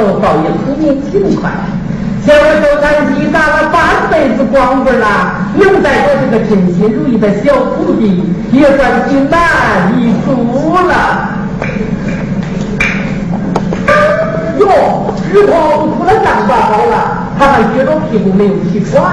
都报应苦命勤快像我周传起打了半辈子光棍了能在我这个称心如意的小徒弟也算是难以足了。哟日头不哭了当爸好了他还撅着屁股没有起床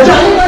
원장님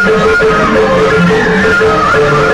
Thank you.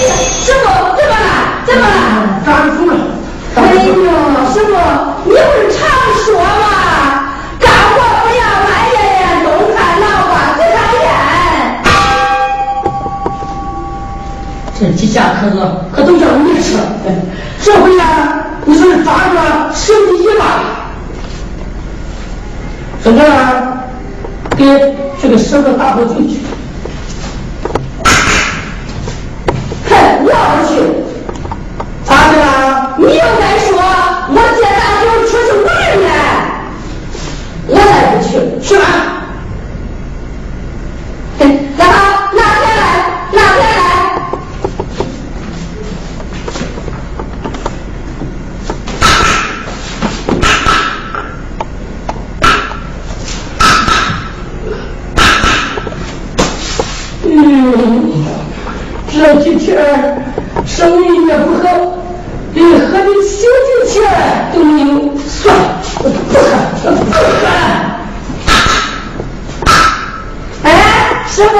师傅，怎么了？怎么了？咋住了？哎呦，师傅，你不是常说吗？干活不要埋怨，东看南瓜嘴上咽。这几下可乐可都叫你吃了。这回呀，你说是抓住了十几亿吧？孙子，给这个石头打回去去。哼，不去。咋的啦？你又该说，我借大酒出去玩呢，我才不去。去吧。嘿那好，拿钱来，拿钱来。嗯，这几天生意也不好，连喝的小酒钱都没有，算了，不喝，不喝。哎，师傅，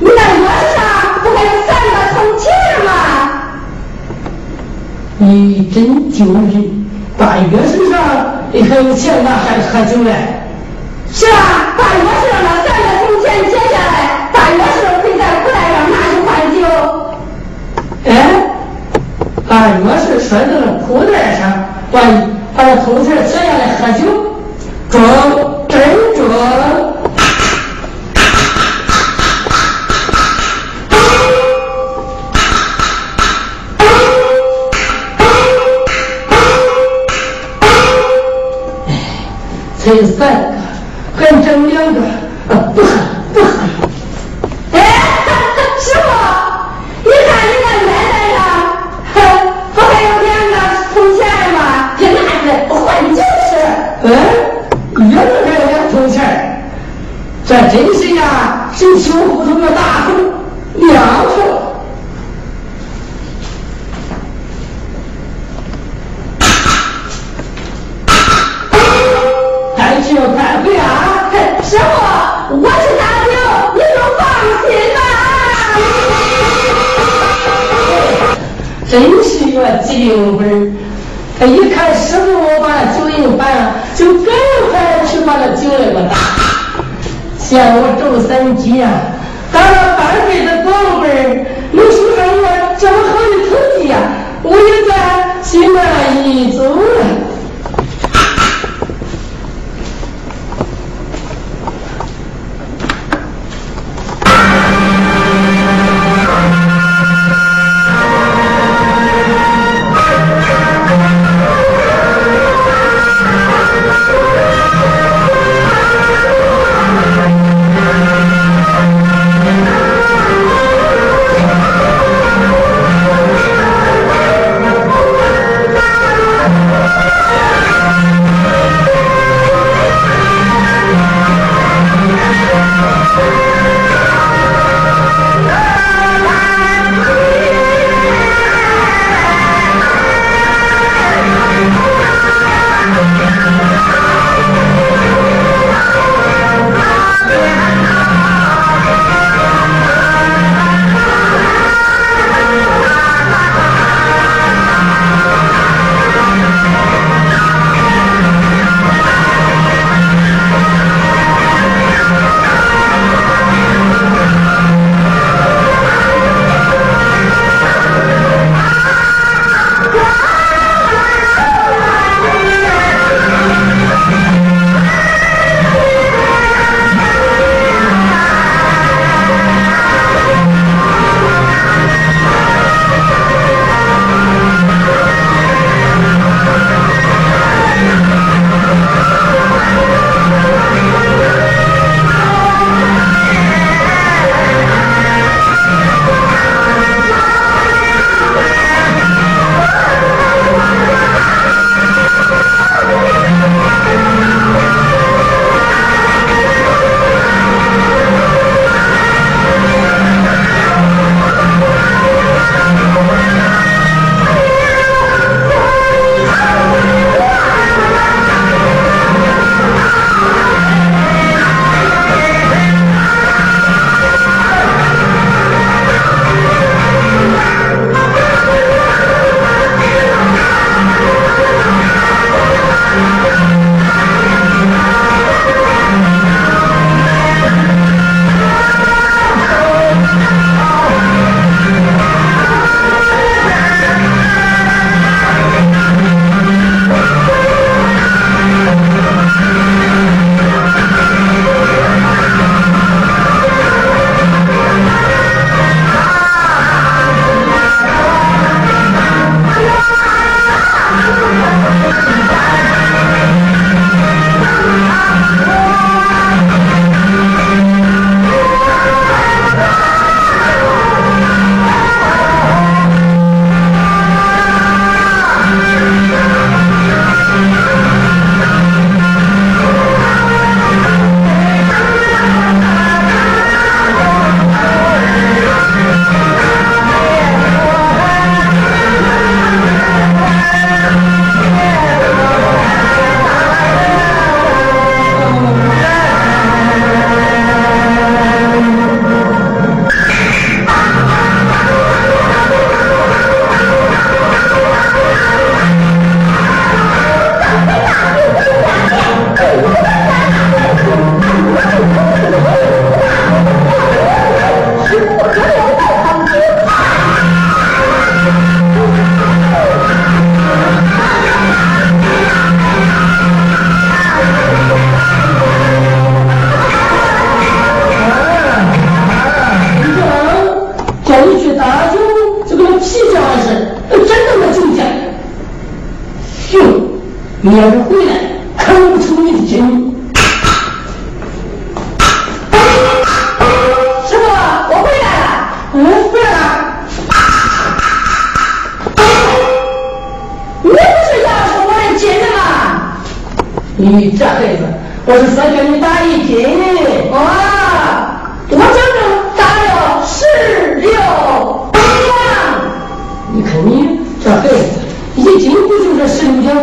你那钥匙上不还有三个铜钱吗？你真丢人！大月身上你还有钱哪还喝酒嘞？是啊，把钥匙上那三个铜钱捡下来，把钥匙可以在口袋上拿去换酒。哎，把钥匙拴在了裤带上，把把那铜钱解下来喝酒，中，真中。才三个，还整两个，啊不喝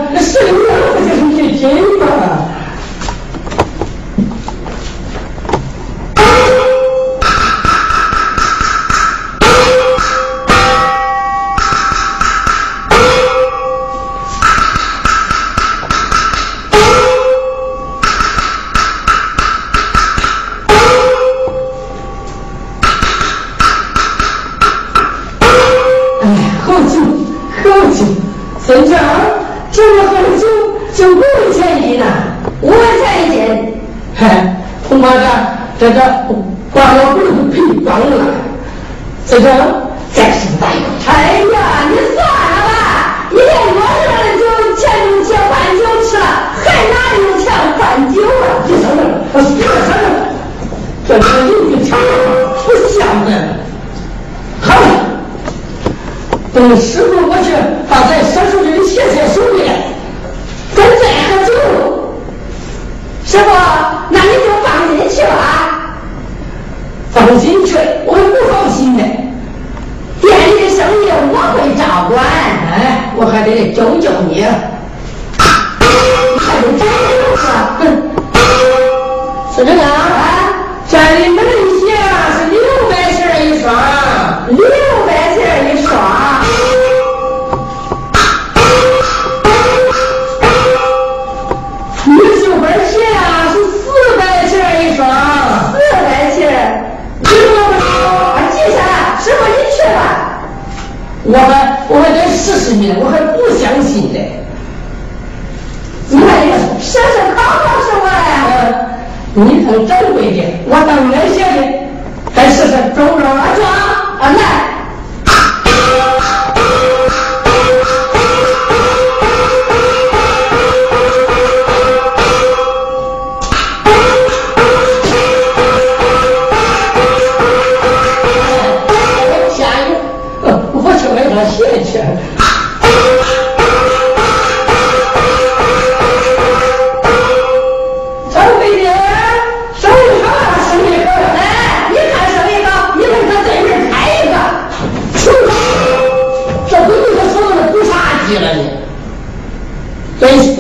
the 你从正规的我当医院学的再试试中不中啊中啊！来 Então,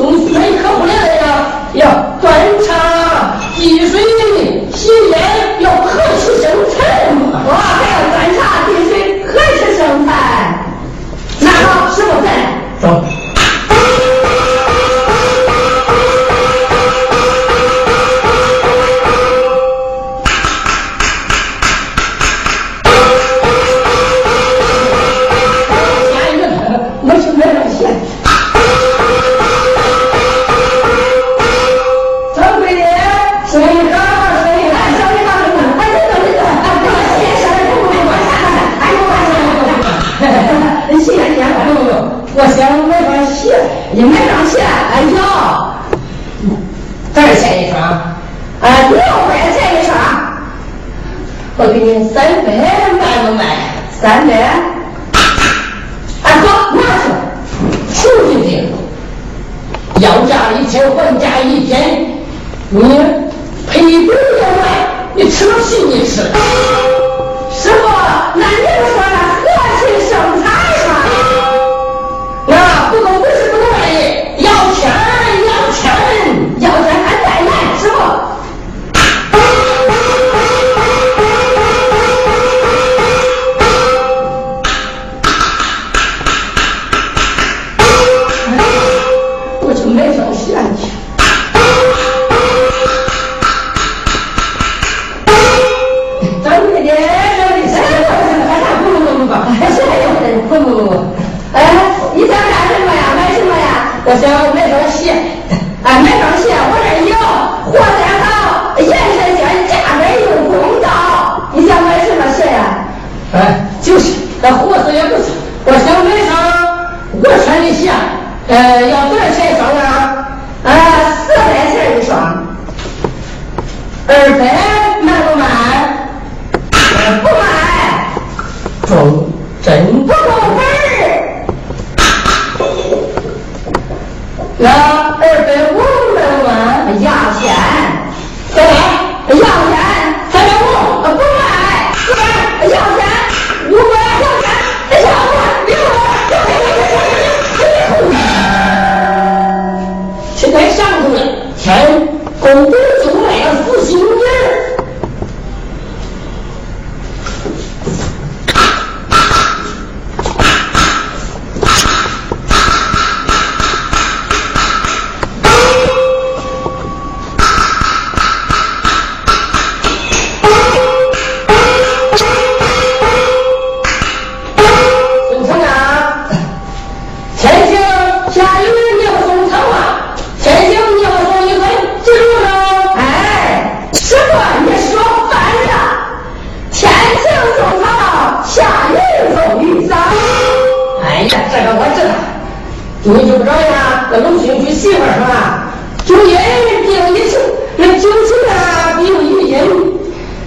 你就不着呀？那卢星娶媳妇是吧？就因病一死，那酒钱啊，不一银，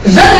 人。